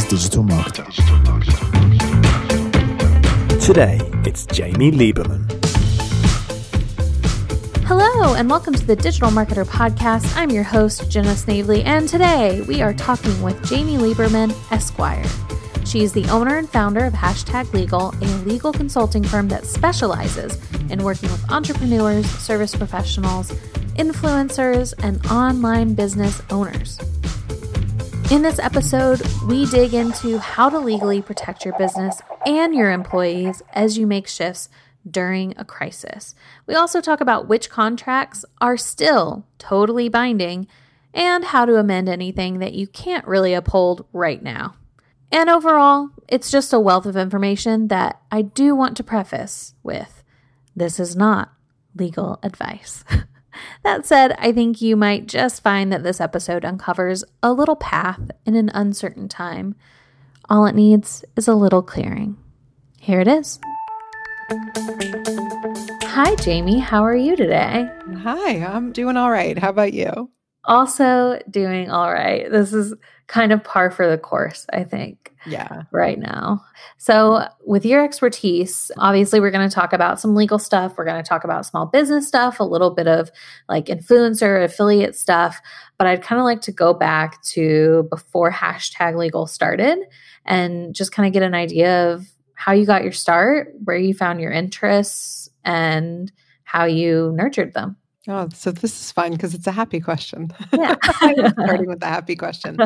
is Digital Marketer. Today, it's Jamie Lieberman. Hello, and welcome to the Digital Marketer Podcast. I'm your host, Jenna Snavely, and today we are talking with Jamie Lieberman, Esquire. She is the owner and founder of Hashtag Legal, a legal consulting firm that specializes in working with entrepreneurs, service professionals, influencers, and online business owners. In this episode, we dig into how to legally protect your business and your employees as you make shifts during a crisis. We also talk about which contracts are still totally binding and how to amend anything that you can't really uphold right now. And overall, it's just a wealth of information that I do want to preface with this is not legal advice. That said, I think you might just find that this episode uncovers a little path in an uncertain time. All it needs is a little clearing. Here it is. Hi, Jamie. How are you today? Hi, I'm doing all right. How about you? Also, doing all right. This is kind of par for the course, I think. Yeah. Right now. So, with your expertise, obviously, we're going to talk about some legal stuff. We're going to talk about small business stuff, a little bit of like influencer, affiliate stuff. But I'd kind of like to go back to before hashtag legal started and just kind of get an idea of how you got your start, where you found your interests, and how you nurtured them. Oh, so this is fun because it's a happy question. Yeah. Starting with the happy question.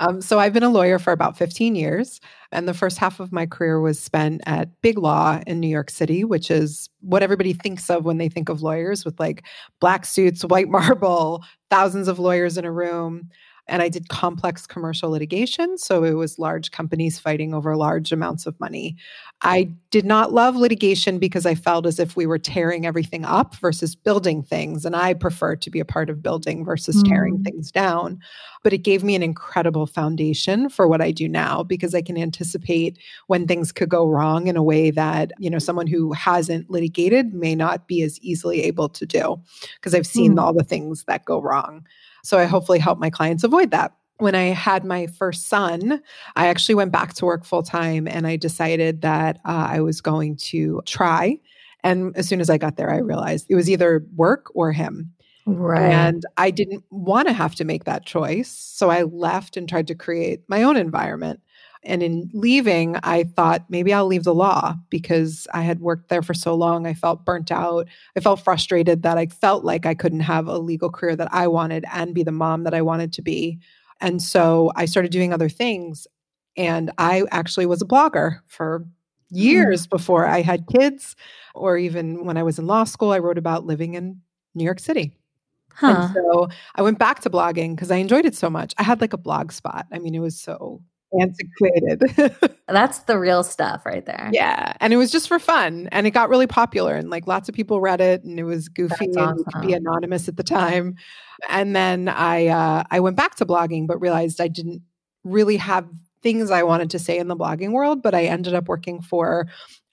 Um, so I've been a lawyer for about 15 years. And the first half of my career was spent at Big Law in New York City, which is what everybody thinks of when they think of lawyers with like black suits, white marble, thousands of lawyers in a room and I did complex commercial litigation. So it was large companies fighting over large amounts of money. I did not love litigation because I felt as if we were tearing everything up versus building things. And I prefer to be a part of building versus mm. tearing things down. But it gave me an incredible foundation for what I do now because I can anticipate when things could go wrong in a way that, you know, someone who hasn't litigated may not be as easily able to do because I've seen mm. all the things that go wrong. So I hopefully help my clients avoid that. When I had my first son, I actually went back to work full time and I decided that uh, I was going to try. And as soon as I got there, I realized it was either work or him. Right. And I didn't want to have to make that choice. So I left and tried to create my own environment. And in leaving, I thought maybe I'll leave the law because I had worked there for so long. I felt burnt out. I felt frustrated that I felt like I couldn't have a legal career that I wanted and be the mom that I wanted to be. And so I started doing other things. And I actually was a blogger for years mm. before I had kids, or even when I was in law school, I wrote about living in New York City. Huh. And so I went back to blogging because I enjoyed it so much. I had like a Blogspot. I mean, it was so antiquated. That's the real stuff right there. Yeah. And it was just for fun. And it got really popular and like lots of people read it and it was goofy That's and you could be anonymous at the time. And then I uh, I went back to blogging, but realized I didn't really have things I wanted to say in the blogging world, but I ended up working for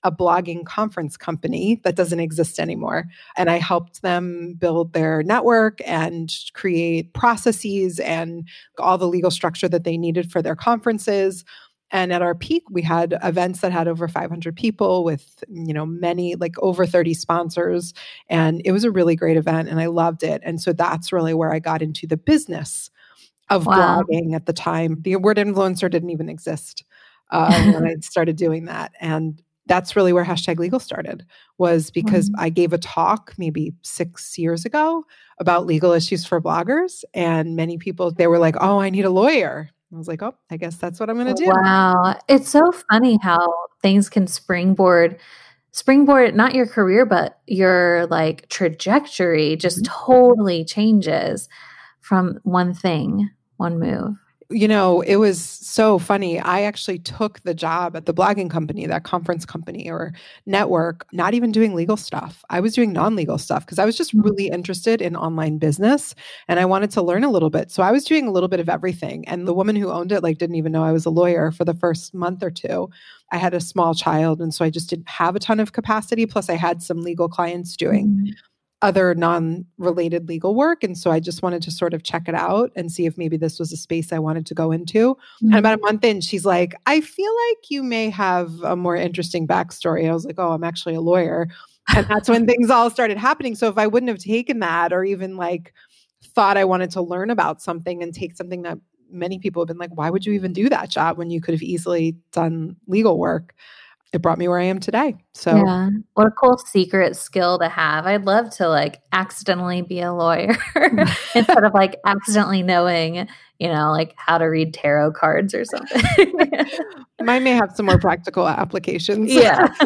a blogging conference company that doesn't exist anymore. And I helped them build their network and create processes and all the legal structure that they needed for their conferences. And at our peak, we had events that had over 500 people with, you know, many, like over 30 sponsors. And it was a really great event and I loved it. And so that's really where I got into the business of wow. blogging at the time. The word influencer didn't even exist uh, when I started doing that. And that's really where hashtag legal started was because mm-hmm. i gave a talk maybe six years ago about legal issues for bloggers and many people they were like oh i need a lawyer i was like oh i guess that's what i'm going to do wow it's so funny how things can springboard springboard not your career but your like trajectory just mm-hmm. totally changes from one thing one move you know, it was so funny. I actually took the job at the blogging company, that conference company or network, not even doing legal stuff. I was doing non legal stuff because I was just really interested in online business and I wanted to learn a little bit. So I was doing a little bit of everything. And the woman who owned it, like, didn't even know I was a lawyer for the first month or two. I had a small child. And so I just didn't have a ton of capacity. Plus, I had some legal clients doing. Mm other non related legal work. And so I just wanted to sort of check it out and see if maybe this was a space I wanted to go into. Mm-hmm. And about a month in, she's like, I feel like you may have a more interesting backstory. I was like, oh, I'm actually a lawyer. And that's when things all started happening. So if I wouldn't have taken that or even like thought I wanted to learn about something and take something that many people have been like, why would you even do that job when you could have easily done legal work? It brought me where I am today. So, yeah. what a cool secret skill to have. I'd love to like accidentally be a lawyer instead of like accidentally knowing, you know, like how to read tarot cards or something. Mine may have some more practical applications. yeah.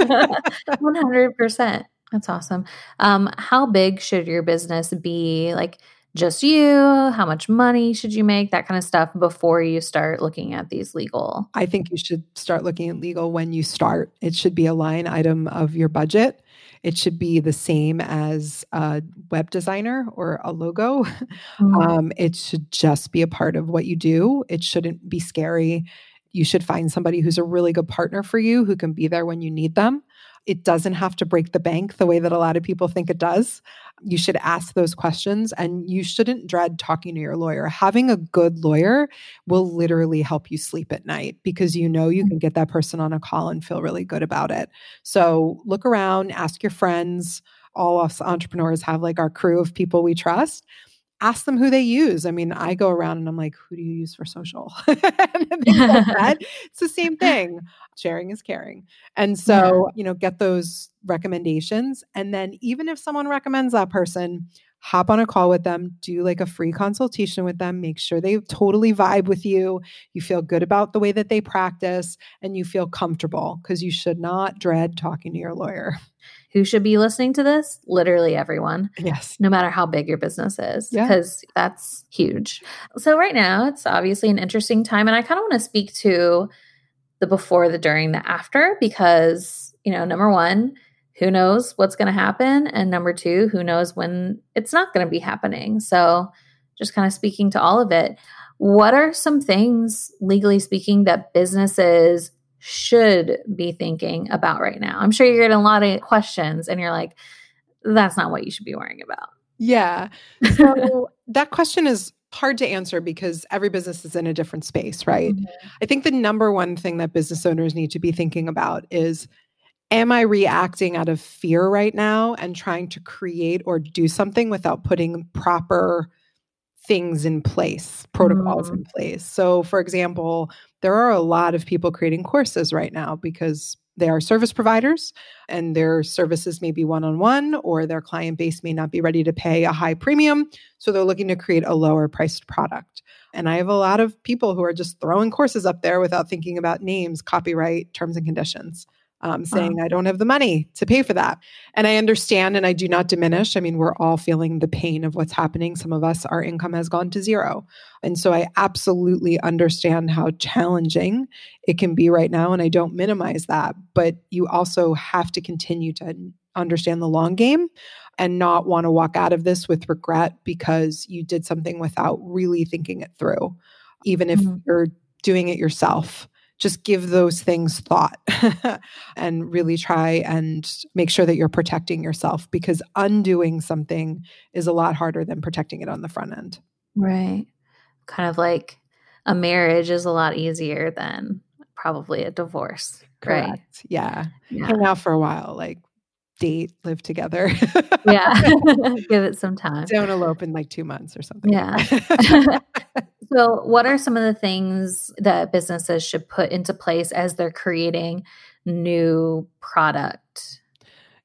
100%. That's awesome. Um, how big should your business be? Like, just you? How much money should you make? That kind of stuff before you start looking at these legal. I think you should start looking at legal when you start. It should be a line item of your budget. It should be the same as a web designer or a logo. Mm-hmm. Um, it should just be a part of what you do. It shouldn't be scary. You should find somebody who's a really good partner for you who can be there when you need them. It doesn't have to break the bank the way that a lot of people think it does. You should ask those questions and you shouldn't dread talking to your lawyer. Having a good lawyer will literally help you sleep at night because you know you mm. can get that person on a call and feel really good about it. So look around, ask your friends. All us entrepreneurs have like our crew of people we trust ask them who they use. I mean, I go around and I'm like, who do you use for social? it's the same thing. Sharing is caring. And so, yeah. you know, get those recommendations. And then even if someone recommends that person, hop on a call with them, do like a free consultation with them, make sure they totally vibe with you, you feel good about the way that they practice, and you feel comfortable because you should not dread talking to your lawyer. Who should be listening to this? Literally everyone. Yes. No matter how big your business is, because yeah. that's huge. So, right now, it's obviously an interesting time. And I kind of want to speak to the before, the during, the after, because, you know, number one, who knows what's going to happen? And number two, who knows when it's not going to be happening? So, just kind of speaking to all of it, what are some things, legally speaking, that businesses should be thinking about right now? I'm sure you're getting a lot of questions and you're like, that's not what you should be worrying about. Yeah. So, that question is hard to answer because every business is in a different space, right? Mm-hmm. I think the number one thing that business owners need to be thinking about is am I reacting out of fear right now and trying to create or do something without putting proper things in place, protocols mm. in place? So, for example, there are a lot of people creating courses right now because they are service providers and their services may be one on one or their client base may not be ready to pay a high premium. So they're looking to create a lower priced product. And I have a lot of people who are just throwing courses up there without thinking about names, copyright, terms and conditions um, saying, wow. I don't have the money to pay for that. And I understand and I do not diminish. I mean, we're all feeling the pain of what's happening. Some of us, our income has gone to zero. And so I absolutely understand how challenging it can be right now. And I don't minimize that. But you also have to continue to understand the long game and not want to walk out of this with regret because you did something without really thinking it through, even if mm-hmm. you're doing it yourself just give those things thought and really try and make sure that you're protecting yourself because undoing something is a lot harder than protecting it on the front end. Right. Kind of like a marriage is a lot easier than probably a divorce. Correct. Right. Yeah. yeah. Hang out for a while. Like date, live together. yeah. Give it some time. Don't elope in like two months or something. Yeah. so, what are some of the things that businesses should put into place as they're creating new product?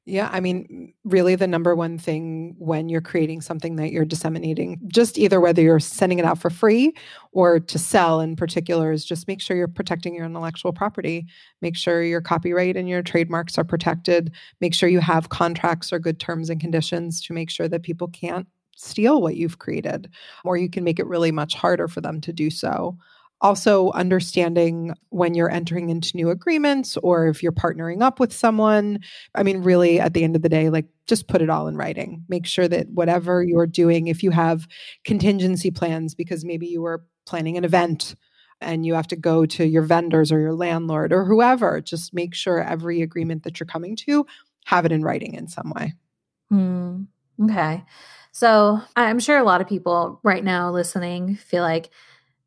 Yeah, I mean, really, the number one thing when you're creating something that you're disseminating, just either whether you're sending it out for free or to sell in particular, is just make sure you're protecting your intellectual property. Make sure your copyright and your trademarks are protected. Make sure you have contracts or good terms and conditions to make sure that people can't steal what you've created, or you can make it really much harder for them to do so also understanding when you're entering into new agreements or if you're partnering up with someone. I mean really at the end of the day like just put it all in writing. Make sure that whatever you're doing if you have contingency plans because maybe you were planning an event and you have to go to your vendors or your landlord or whoever just make sure every agreement that you're coming to have it in writing in some way. Mm, Okay. So I'm sure a lot of people right now listening feel like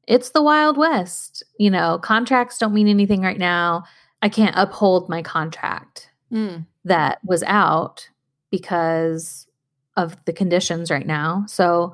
it's the Wild West. You know, contracts don't mean anything right now. I can't uphold my contract Mm. that was out because of the conditions right now. So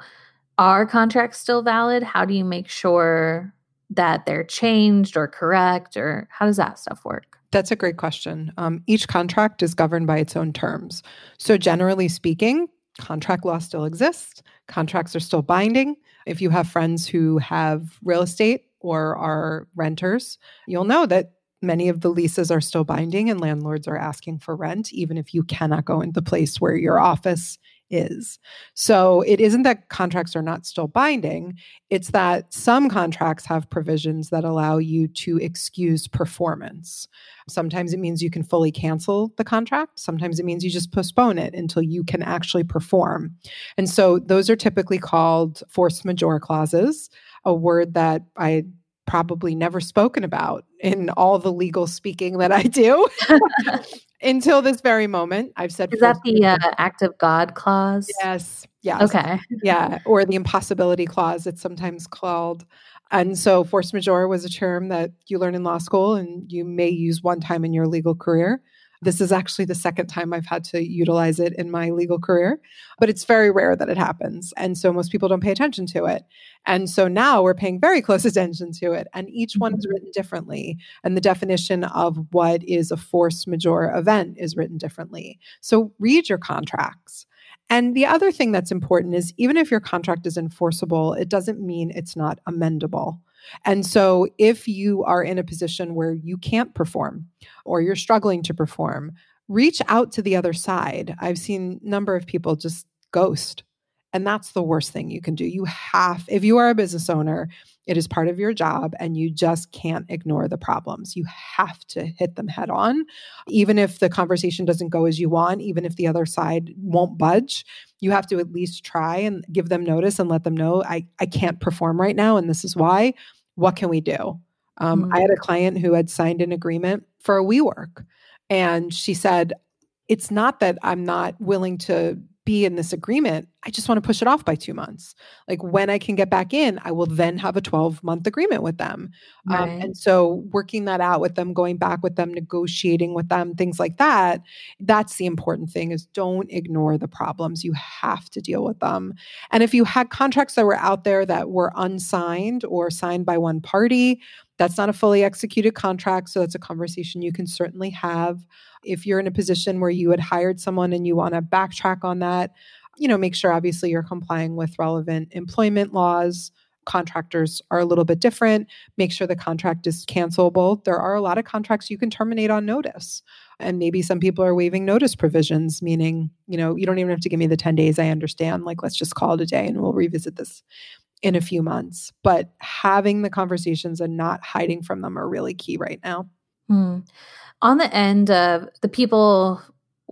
are contracts still valid? How do you make sure that they're changed or correct or how does that stuff work? That's a great question. Um, each contract is governed by its own terms. So, generally speaking, contract law still exists. Contracts are still binding. If you have friends who have real estate or are renters, you'll know that many of the leases are still binding and landlords are asking for rent, even if you cannot go into the place where your office is. So it isn't that contracts are not still binding, it's that some contracts have provisions that allow you to excuse performance. Sometimes it means you can fully cancel the contract, sometimes it means you just postpone it until you can actually perform. And so those are typically called force majeure clauses, a word that I probably never spoken about in all the legal speaking that I do until this very moment. I've said Is that the uh, act of God clause? yes, yes, Okay. yeah, or the impossibility clause, it's sometimes called. And so, force majeure was a term that you learn in law school and you may use one time in your legal career. This is actually the second time I've had to utilize it in my legal career, but it's very rare that it happens. And so, most people don't pay attention to it. And so now we're paying very close attention to it. And each one is mm-hmm. written differently. And the definition of what is a force majeure event is written differently. So, read your contracts. And the other thing that's important is even if your contract is enforceable, it doesn't mean it's not amendable. And so if you are in a position where you can't perform or you're struggling to perform, reach out to the other side. I've seen a number of people just ghost. And that's the worst thing you can do. You have, if you are a business owner, it is part of your job and you just can't ignore the problems. You have to hit them head on. Even if the conversation doesn't go as you want, even if the other side won't budge, you have to at least try and give them notice and let them know I, I can't perform right now and this is why. What can we do? Um, I had a client who had signed an agreement for a WeWork and she said, It's not that I'm not willing to be in this agreement. I just want to push it off by two months. Like when I can get back in, I will then have a 12 month agreement with them. Um, and so working that out with them, going back with them, negotiating with them, things like that. That's the important thing is don't ignore the problems. You have to deal with them. And if you had contracts that were out there that were unsigned or signed by one party, that's not a fully executed contract. So that's a conversation you can certainly have. If you're in a position where you had hired someone and you want to backtrack on that, you know, make sure obviously you're complying with relevant employment laws. Contractors are a little bit different. Make sure the contract is cancelable. There are a lot of contracts you can terminate on notice. And maybe some people are waiving notice provisions, meaning, you know, you don't even have to give me the 10 days. I understand. Like, let's just call it a day and we'll revisit this in a few months. But having the conversations and not hiding from them are really key right now. Hmm. On the end of the people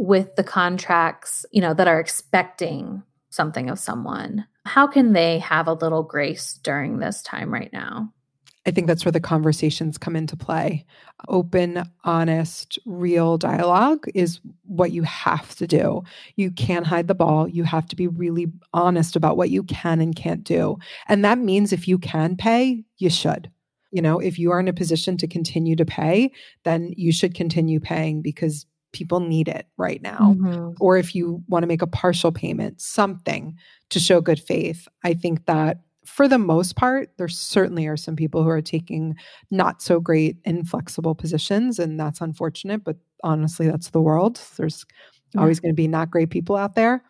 with the contracts, you know, that are expecting something of someone, how can they have a little grace during this time right now? I think that's where the conversations come into play. Open, honest, real dialogue is what you have to do. You can't hide the ball. You have to be really honest about what you can and can't do. And that means if you can pay, you should. You know, if you are in a position to continue to pay, then you should continue paying because people need it right now. Mhm. Or if you want to make a partial payment, something to show good faith. I think that for the most part, there certainly are some people who are taking not so great inflexible positions, and that's unfortunate. But honestly, that's the world. There's always going to be not great people out there.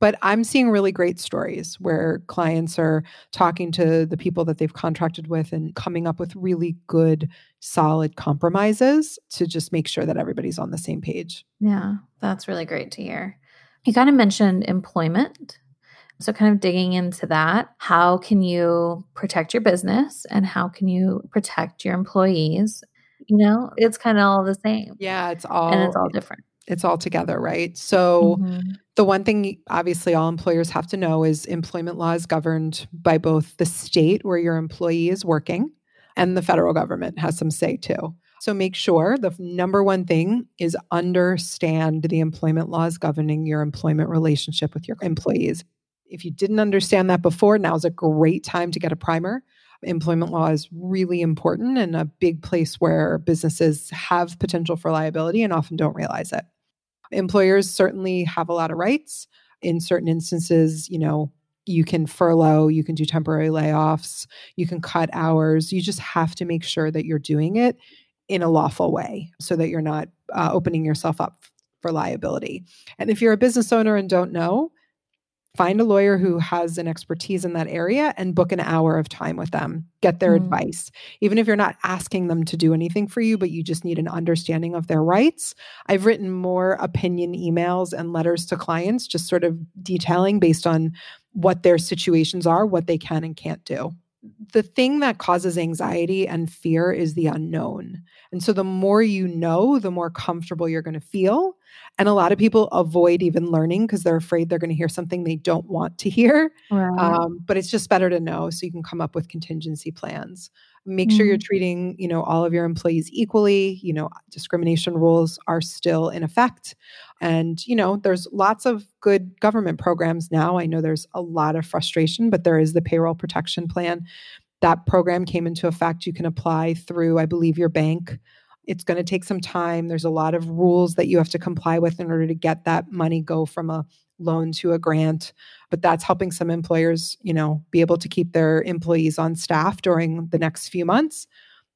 But I'm seeing really great stories where clients are talking to the people that they've contracted with and coming up with really good, solid compromises to just make sure that everybody's on the same page. Yeah, that's really great to hear. You kind of mentioned employment. So, kind of digging into that, how can you protect your business and how can you protect your employees? You know, it's kind of all the same Yeah, it's all and it's all different. It's all together, right? So Mhm. the one thing obviously all employers have to know is employment law is governed by both the state where your employee is working and the federal government has some say too. So make sure the number one thing is understand the employment laws governing your employment relationship with your employees. If you didn't understand that before, now's a great time to get a primer. Employment law is really important and a big place where businesses have potential for liability and often don't realize it. Employers certainly have a lot of rights. In certain instances, you know, you can furlough, you can do temporary layoffs, you can cut hours. You just have to make sure that you're doing it in a lawful way so that you're not uh, opening yourself up for liability. And if you're a business owner and don't know, find a lawyer who has an expertise in that area and book an hour of time with them. Get their mm. advice. Even if you're not asking them to do anything for you, but you just need an understanding of their rights. I've written more opinion emails and letters to clients, just sort of detailing based on what their situations are, what they can and can't do the thing that causes anxiety and fear is the unknown. And so the more you know, the more comfortable you're going to feel. And a lot of people avoid even learning because they're afraid they're going to hear something they don't want to hear. Right. Um, but it's just better to know so you can come up with contingency plans. Make sure you're mm-hmm. treating you know all of your employees equally. You know discrimination rules are still in effect. And you know there's lots of good government programs now. I know there's a lot of frustration but there is the payroll protection plan. That program came into effect. You can apply through i believe your bank it's going to take some time. There's a lot of rules that you have to comply with in order to get that money go from a loan to a grant but that's helping some employers you know be able to keep their employees on staff during the next few months.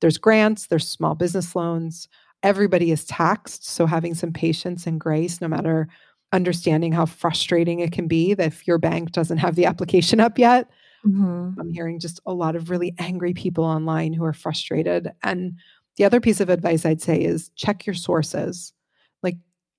There's grants there's small business loans. Everybody is taxed so having some patience and grace no matter understanding how frustrating it can be that if your bank doesn't have the application up yet. Mm-hmm. i'm hearing just a lot of really angry people online who are frustrated and the other piece of advice i'd say is check your sources like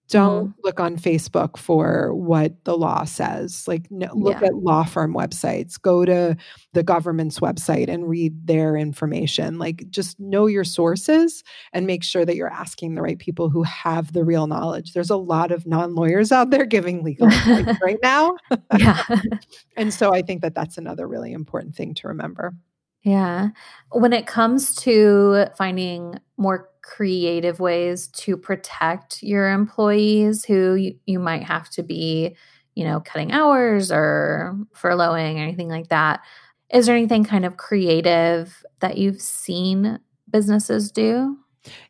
don't mm. look on Facebook for what the law says. Like, no, look yeah. at law firm websites, go to the government's website and read their information. Like, just know your sources and make sure that you're asking the right people who have the real knowledge. There's a lot of non lawyers out there giving legal advice right now. yeah. and so I think that that's another really important thing to remember. Yeah. When it comes to finding more creative ways to protect your employees who you, you might have to be, you know, cutting hours or furloughing or anything like that, is there anything kind of creative that you've seen businesses do?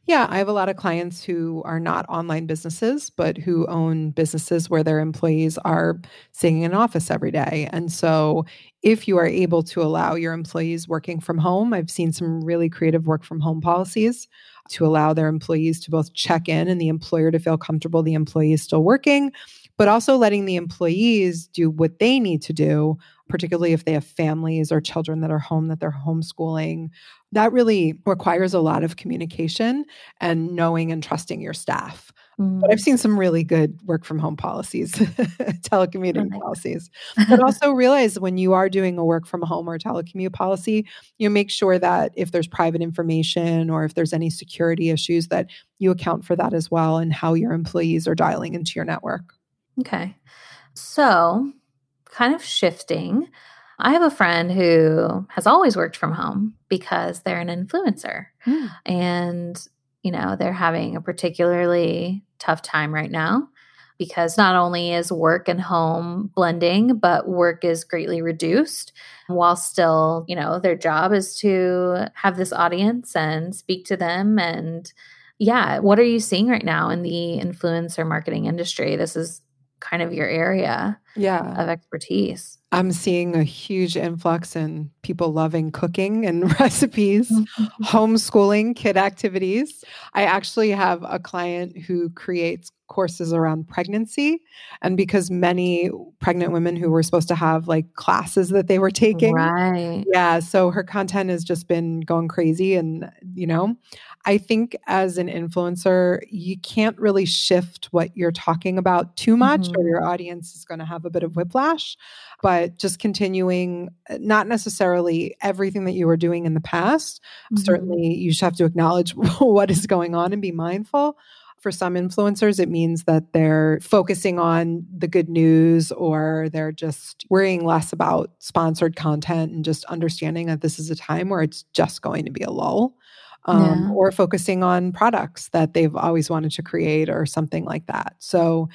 Yeah, I have a lot of clients who are not online businesses, but who own businesses where their employees are sitting in an office every day. And so, if you are able to allow your employees working from home, I've seen some really creative work from home policies to allow their employees to both check in and the employer to feel comfortable the employee is still working, but also letting the employees do what they need to do, particularly if they have families or children that are home that they're homeschooling. That really requires a lot of communication and knowing and trusting your staff. Mm. But I've seen some really good work from home policies, telecommuting policies. But also realize when you are doing a work from home or telecommute policy, you make sure that if there's private information or if there's any security issues, that you account for that as well and how your employees are dialing into your network. Okay. So, kind of shifting, I have a friend who has always worked from home because they're an influencer. Mm. And, you know, they're having a particularly tough time right now because not only is work and home blending, but work is greatly reduced while still, you know, their job is to have this audience and speak to them. And yeah, what are you seeing right now in the influencer marketing industry? This is kind of your area yeah. of expertise. I'm seeing a huge influx in people loving cooking and recipes, mm-hmm. homeschooling, kid activities. I actually have a client who creates courses around pregnancy. And because many pregnant women who were supposed to have like classes that they were taking. Right. Yeah. So her content has just been going crazy. And, you know, I think as an influencer, you can't really shift what you're talking about too much, mm-hmm. or your audience is going to have a bit of whiplash. But just continuing, not necessarily everything that you were doing in the past. Mm-hmm. Certainly, you just have to acknowledge what is going on and be mindful. For some influencers, it means that they're focusing on the good news or they're just worrying less about sponsored content and just understanding that this is a time where it's just going to be a lull. um, yeah. or focusing on products that they've always wanted to create or something like that. So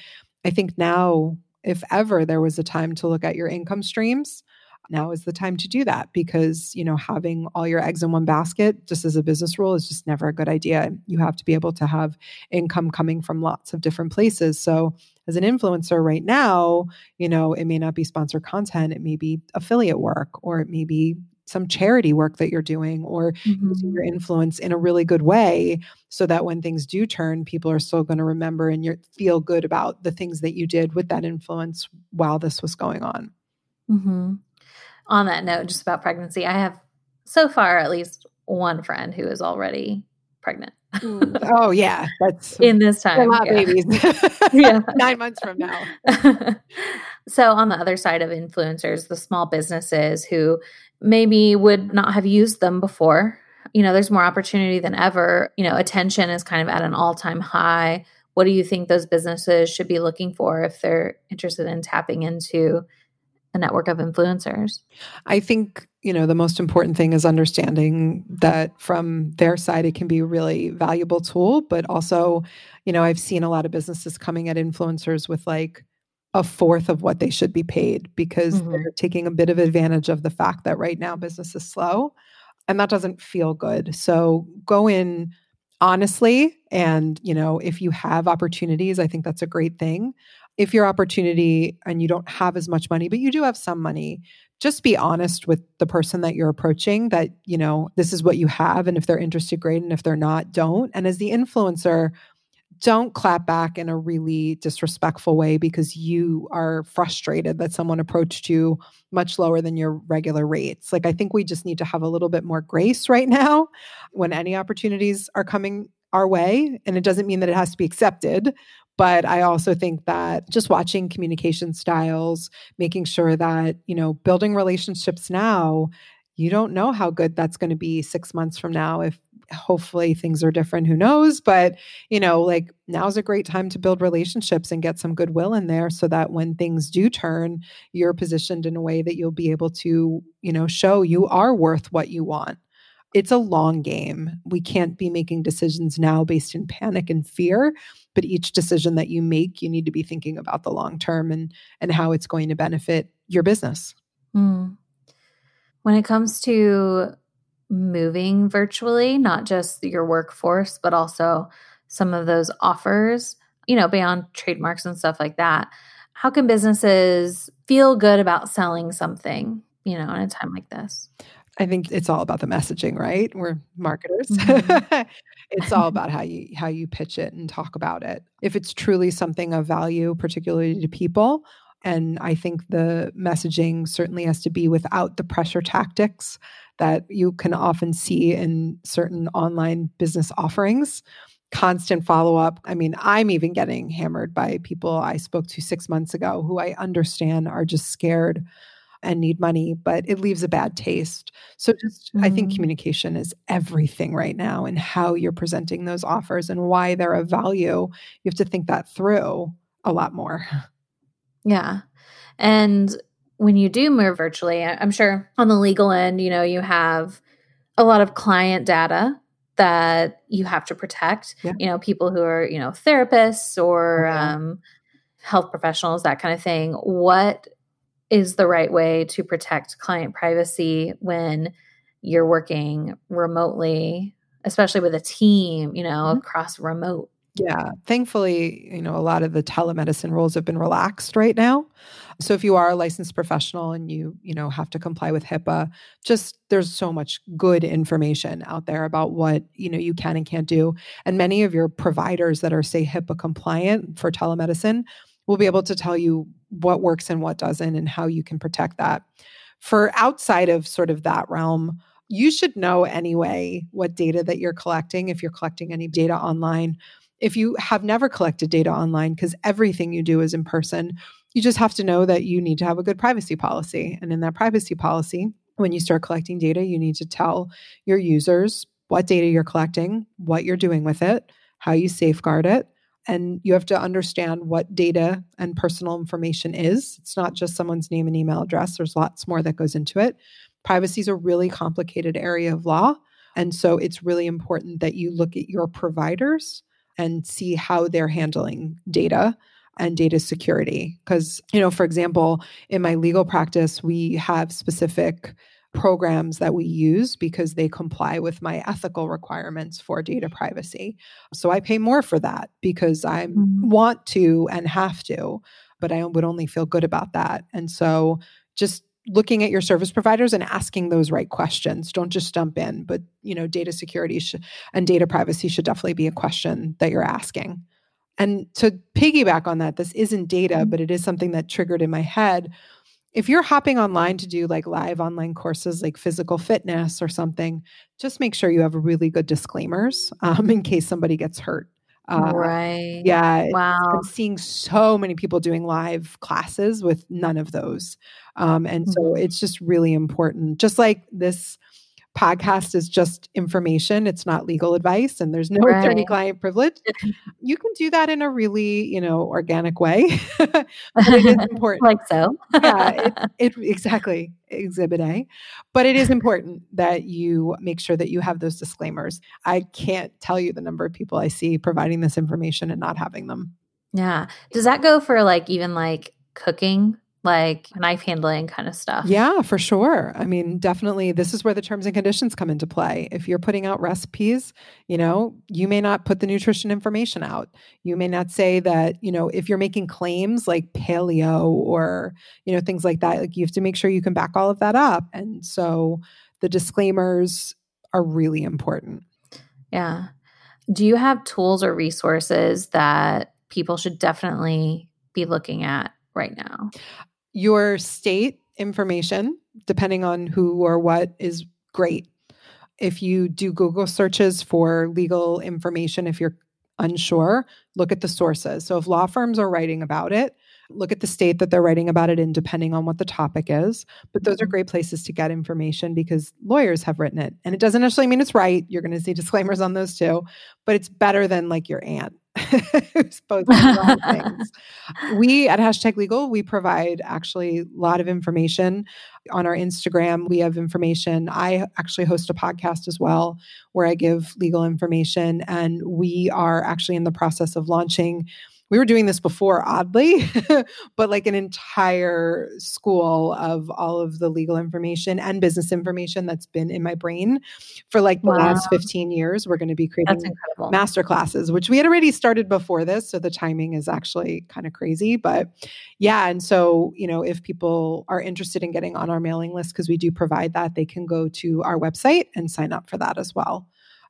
I think now, if ever there was a time to look at your income streams, now is the time to do that because you know having all your eggs in one basket just as a business rule is just never a good idea. You have to be able to have income coming from lots of different places. So as an influencer right now you know it may not be sponsored content. It may be affiliate work or it may be some charity work that you're doing or mm-hmm. using your influence in a really good way so that when things do turn people are still going to remember and you feel good about the things that you did with that influence while this was going on. Mm-hmm on that note, just about pregnancy, I have so far at least one friend who is already pregnant. Mm, oh yeah, that's in this time. Yeah. babies. yeah, nine months from now. so on the other side of influencers, the small businesses who maybe would not have used them before. You know, there's more opportunity than ever. You know, attention is kind of at an all time high. What do you think those businesses should be looking for if they're interested in tapping into a network of influencers? I think, you know, the most important thing is understanding that from their side, it can be a really valuable tool. But also, you know, I've seen a lot of businesses coming at influencers with like a fourth of what they should be paid because mm-hmm. they're taking a bit of advantage of the fact that right now business is slow. And that doesn't feel good. So go in honestly. And, you know, if you have opportunities, I think that's a great thing if your opportunity and you don't have as much money, but you do have some money, just be honest with the person that you're approaching that, you know, this is what you have. And if they're interested, great. And if they're not, don't. And as the influencer, don't clap back in a really disrespectful way because you are frustrated that someone approached you much lower than your regular rates. Like, I think we just need to have a little bit more grace right now when any opportunities are coming our way. And it doesn't mean that it has to be accepted, but i also think that just watching communication styles making sure that you know building relationships now you don't know how good that's going to be 6 months from now if hopefully things are different who knows? But you know like now's a great time to build relationships and get some goodwill in there so that when things do turn you're positioned in a way that you'll be able to you know show you are worth what you want it's a long game. We can't be making decisions now based in panic and fear, but each decision that you make, you need to be thinking about the long term and and how it's going to benefit your business. Mm. When it comes to moving virtually, not just your workforce, but also some of those offers, you know, beyond trademarks and stuff like that, how can businesses feel good about selling something, you know, in a time like this? I think it's all about the messaging, right? We're marketers. Mm-hmm. it's all about how you how you pitch it and talk about it. If it's truly something of value, particularly to people, and I think the messaging certainly has to be without the pressure tactics that you can often see in certain online business offerings. Constant follow up. I mean, I'm even getting hammered by people I spoke to six months ago who I understand are just scared and need money, but it leaves a bad taste. So, just mm-hmm. I think mm-hmm. communication is everything right now and how you're presenting those offers and why they're of value. You have to think that through a lot more. Yeah. And when you do move virtually, I'm sure on the legal end, you know, you have a lot of client data that you have to protect. Yeah. You know, people who are, you know, therapists or okay. um, health professionals, that kind of thing. What is the right way to protect client privacy when you're working remotely, especially with a team, you know, mm-hmm. across remote. Yeah. Thankfully, you know, a lot of the telemedicine rules have been relaxed right now. So if you are a licensed professional and you, you know, have to comply with HIPAA, just there's so much good information out there about what, you know, you can and can't do. And many of your providers that are say HIPAA compliant for telemedicine will be able to tell you what works and what doesn't and how you can protect that. For outside of sort of that realm, you should know anyway what data that you're collecting if you're collecting any data online. If you have never collected data online, because everything you do is in person, you just have to know that you need to have a good privacy policy. And in that privacy policy, when you start collecting data, you need to tell your users what data you're collecting, what you're doing with it, how you safeguard it, and you have to understand what data and personal information is. It's not just someone's name and email address, there's lots more that goes into it. Privacy is a really complicated area of law. And so it's really important that you look at your providers and see how they're handling data and data security. Because, you know, for example, in my legal practice, we have specific programs that we use because they comply with my ethical requirements for data privacy. So I pay more for that because I mm-hmm. want to and have to, but I would only feel good about that. And so just looking at your service providers and asking those right questions don't just jump in but you know data security sh- and data privacy should definitely be a question that you're asking and to piggyback on that this isn't data mm-hmm. but it is something that triggered in my head if you're hopping online to do like live online courses like physical fitness or something just make sure you have really good disclaimers um, in case somebody gets hurt uh, right. Yeah. Wow. I'm seeing so many people doing live classes with none of those. Um, and mm-hmm. so it's just really important. Just like this podcast is just information it's not legal advice and there's no right. attorney client privilege you can do that in a really you know organic way but it is important like so. Yeah it, it, exactly exhibit a. But it is important that you make sure that you have those disclaimers. I can't tell you the number of people i see providing this information and not having them. Yeah. Does that go for like even like cooking like knife handling kind of stuff. Yeah, for sure. I mean, definitely this is where the terms and conditions come into play. If you're putting out recipes, you know, you may not put the nutrition information out. You may not say that, you know, if you're making claims like paleo or, you know, things like that, like you have to make sure you can back all of that up. And so the disclaimers are really important. Yeah. Do you have tools or resources that people should definitely be looking at right now? Your state information, depending on who or what, is great. If you do Google searches for legal information, if you're unsure, look at the sources. So if law firms are writing about it, look at the state that they're writing about it in, depending on what the topic is. But those are mm-hmm. great places to get information because lawyers have written it. And it doesn't necessarily mean it's right. You're going to see disclaimers on those too, but it's better than like your aunt who's posting wrong things. We at hashtag legal, we provide actually a lot of information on our Instagram. We have information. I actually host a podcast as well where I give legal information. And we are actually in the process of launching we were doing this before, oddly, but like an entire school of all of the legal information and business information that's been in my brain for like the wow. last 15 years. We're going to be creating master classes, which we had already started before this. So the timing is actually kind of crazy. But yeah. And so, you know, if people are interested in getting on our mailing list, because we do provide that, they can go to our website and sign up for that as well.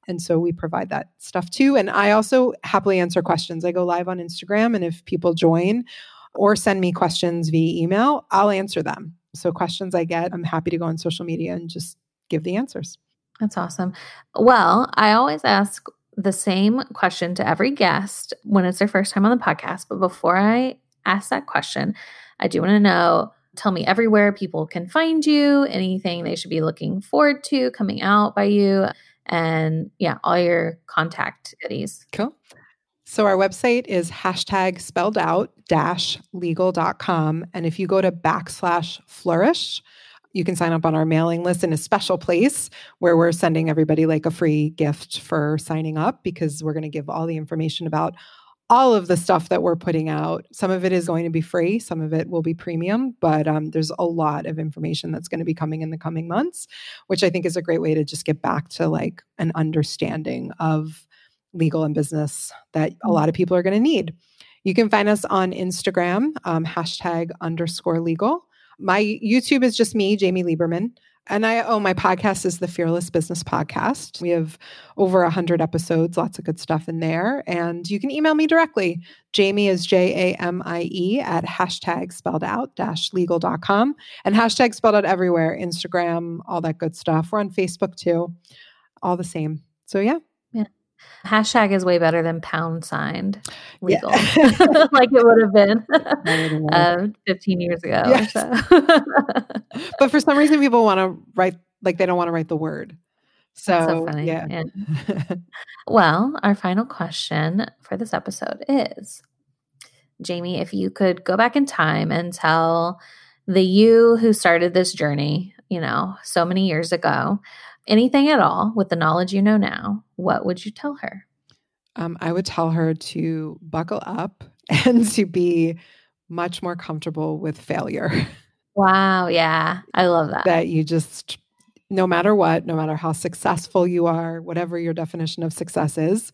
And so we provide that stuff too. And I also happily answer questions. I go live on Instagram, and if people join or send me questions via email, I'll answer them. So, questions I get, I'm happy to go on social media and just give the answers. That's awesome. Well, I always ask the same question to every guest when it's their first time on the podcast. But before I ask that question, I do want to know tell me everywhere people can find you, anything they should be looking forward to coming out by you and yeah, all your contact goodies. Cool. So our website is hashtag spelled out dash legal.com. And if you go to backslash flourish, you can sign up on our mailing list in a special place where we're sending everybody like a free gift for signing up because we're going to give all the information about all of the stuff that we're putting out. Some of it is going to be free, some of it will be premium, but um, there's a lot of information that's going to be coming in the coming months, which I think is a great way to just get back to like an understanding of legal and business that a lot of people are going to need. You can find us on Instagram, um, hashtag underscore legal. My YouTube is just me, Jamie Lieberman. And I oh my podcast is the Fearless Business Podcast. We have over a hundred episodes, lots of good stuff in there. And you can email me directly. Jamie is J A M I E at hashtag spelled out dash legal.com and hashtag spelled out everywhere, Instagram, all that good stuff. We're on Facebook too. All the same. So yeah, Hashtag is way better than pound signed legal, yeah. like it would have been uh, 15 years ago. Yes. So. but for some reason, people want to write, like, they don't want to write the word. So, so funny. yeah. yeah. well, our final question for this episode is Jamie, if you could go back in time and tell the you who started this journey, you know, so many years ago, anything at all with the knowledge you know now, what would you tell her? Um, I would tell her to buckle up and to be much more comfortable with failure. Wow. Yeah. I love that. That you just, no matter what, no matter how successful you are, whatever your definition of success is,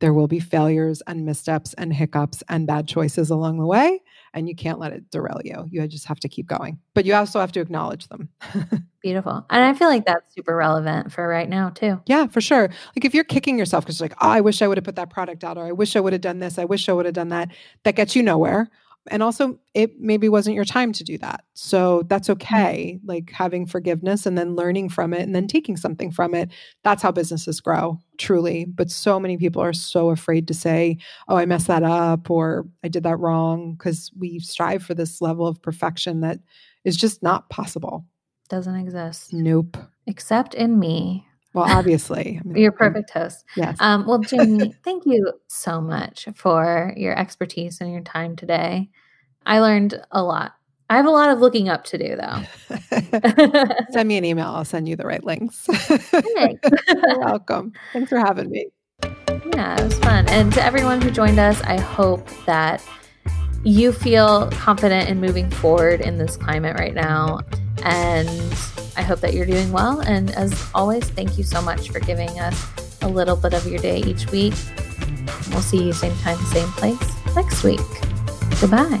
there will be failures and missteps and hiccups and bad choices along the way. And you can't let it derail you. You just have to keep going, but you also have to acknowledge them. Beautiful. And I feel like that's super relevant for right now, too. Yeah, for sure. Like if you're kicking yourself because like, oh, I wish I would have put that product out, or I wish I would have done this, I wish I would have done that, that gets you nowhere and also it maybe wasn't your time to do that so that's Mm-hmm. okay like having forgiveness and then learning from it and then taking something from it that's how businesses grow truly but so many people are so afraid to say oh i messed that up or i did that wrong because we strive for this level of perfection that is just not possible Doesn't exist. nope Except in me. Well obviously I mean, You're perfect host. yes Um, well, Jamie, thank you so much for your expertise and your time today. I learned a lot. I have a lot of looking up to do, though. send me an email i'll send you the right links you're welcome thanks for having me Yeah, it was fun. And to everyone who joined us, I hope that you feel confident in moving forward in this climate right now. And I hope that you're doing well. And as always, thank you so much for giving us a little bit of your day each week. We'll see you same time, same place next week. Goodbye.